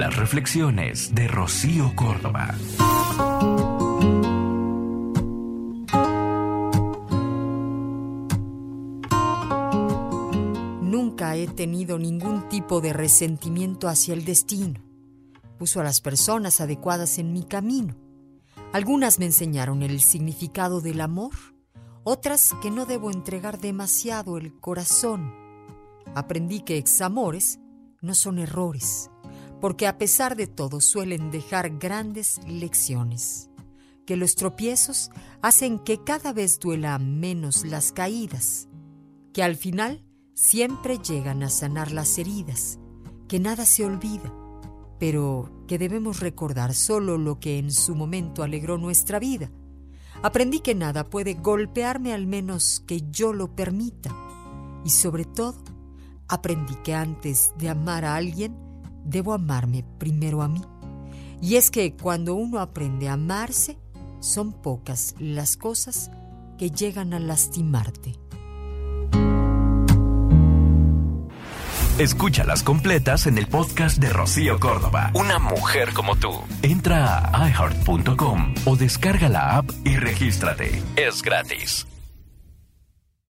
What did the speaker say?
Las reflexiones de Rocío Córdoba. Nunca he tenido ningún tipo de resentimiento hacia el destino. Puso a las personas adecuadas en mi camino. Algunas me enseñaron el significado del amor, otras que no debo entregar demasiado el corazón. Aprendí que examores no son errores, porque a pesar de todo suelen dejar grandes lecciones, que los tropiezos hacen que cada vez duela menos las caídas, que al final siempre llegan a sanar las heridas, que nada se olvida, pero que debemos recordar solo lo que en su momento alegró nuestra vida. Aprendí que nada puede golpearme al menos que yo lo permita, y sobre todo, aprendí que antes de amar a alguien, debo amarme primero a mí. Y es que cuando uno aprende a amarse, son pocas las cosas que llegan a lastimarte. Escúchalas completas en el podcast de Rocío Córdoba. Una mujer como tú. Entra a iheart.com o descarga la app y regístrate. Es gratis.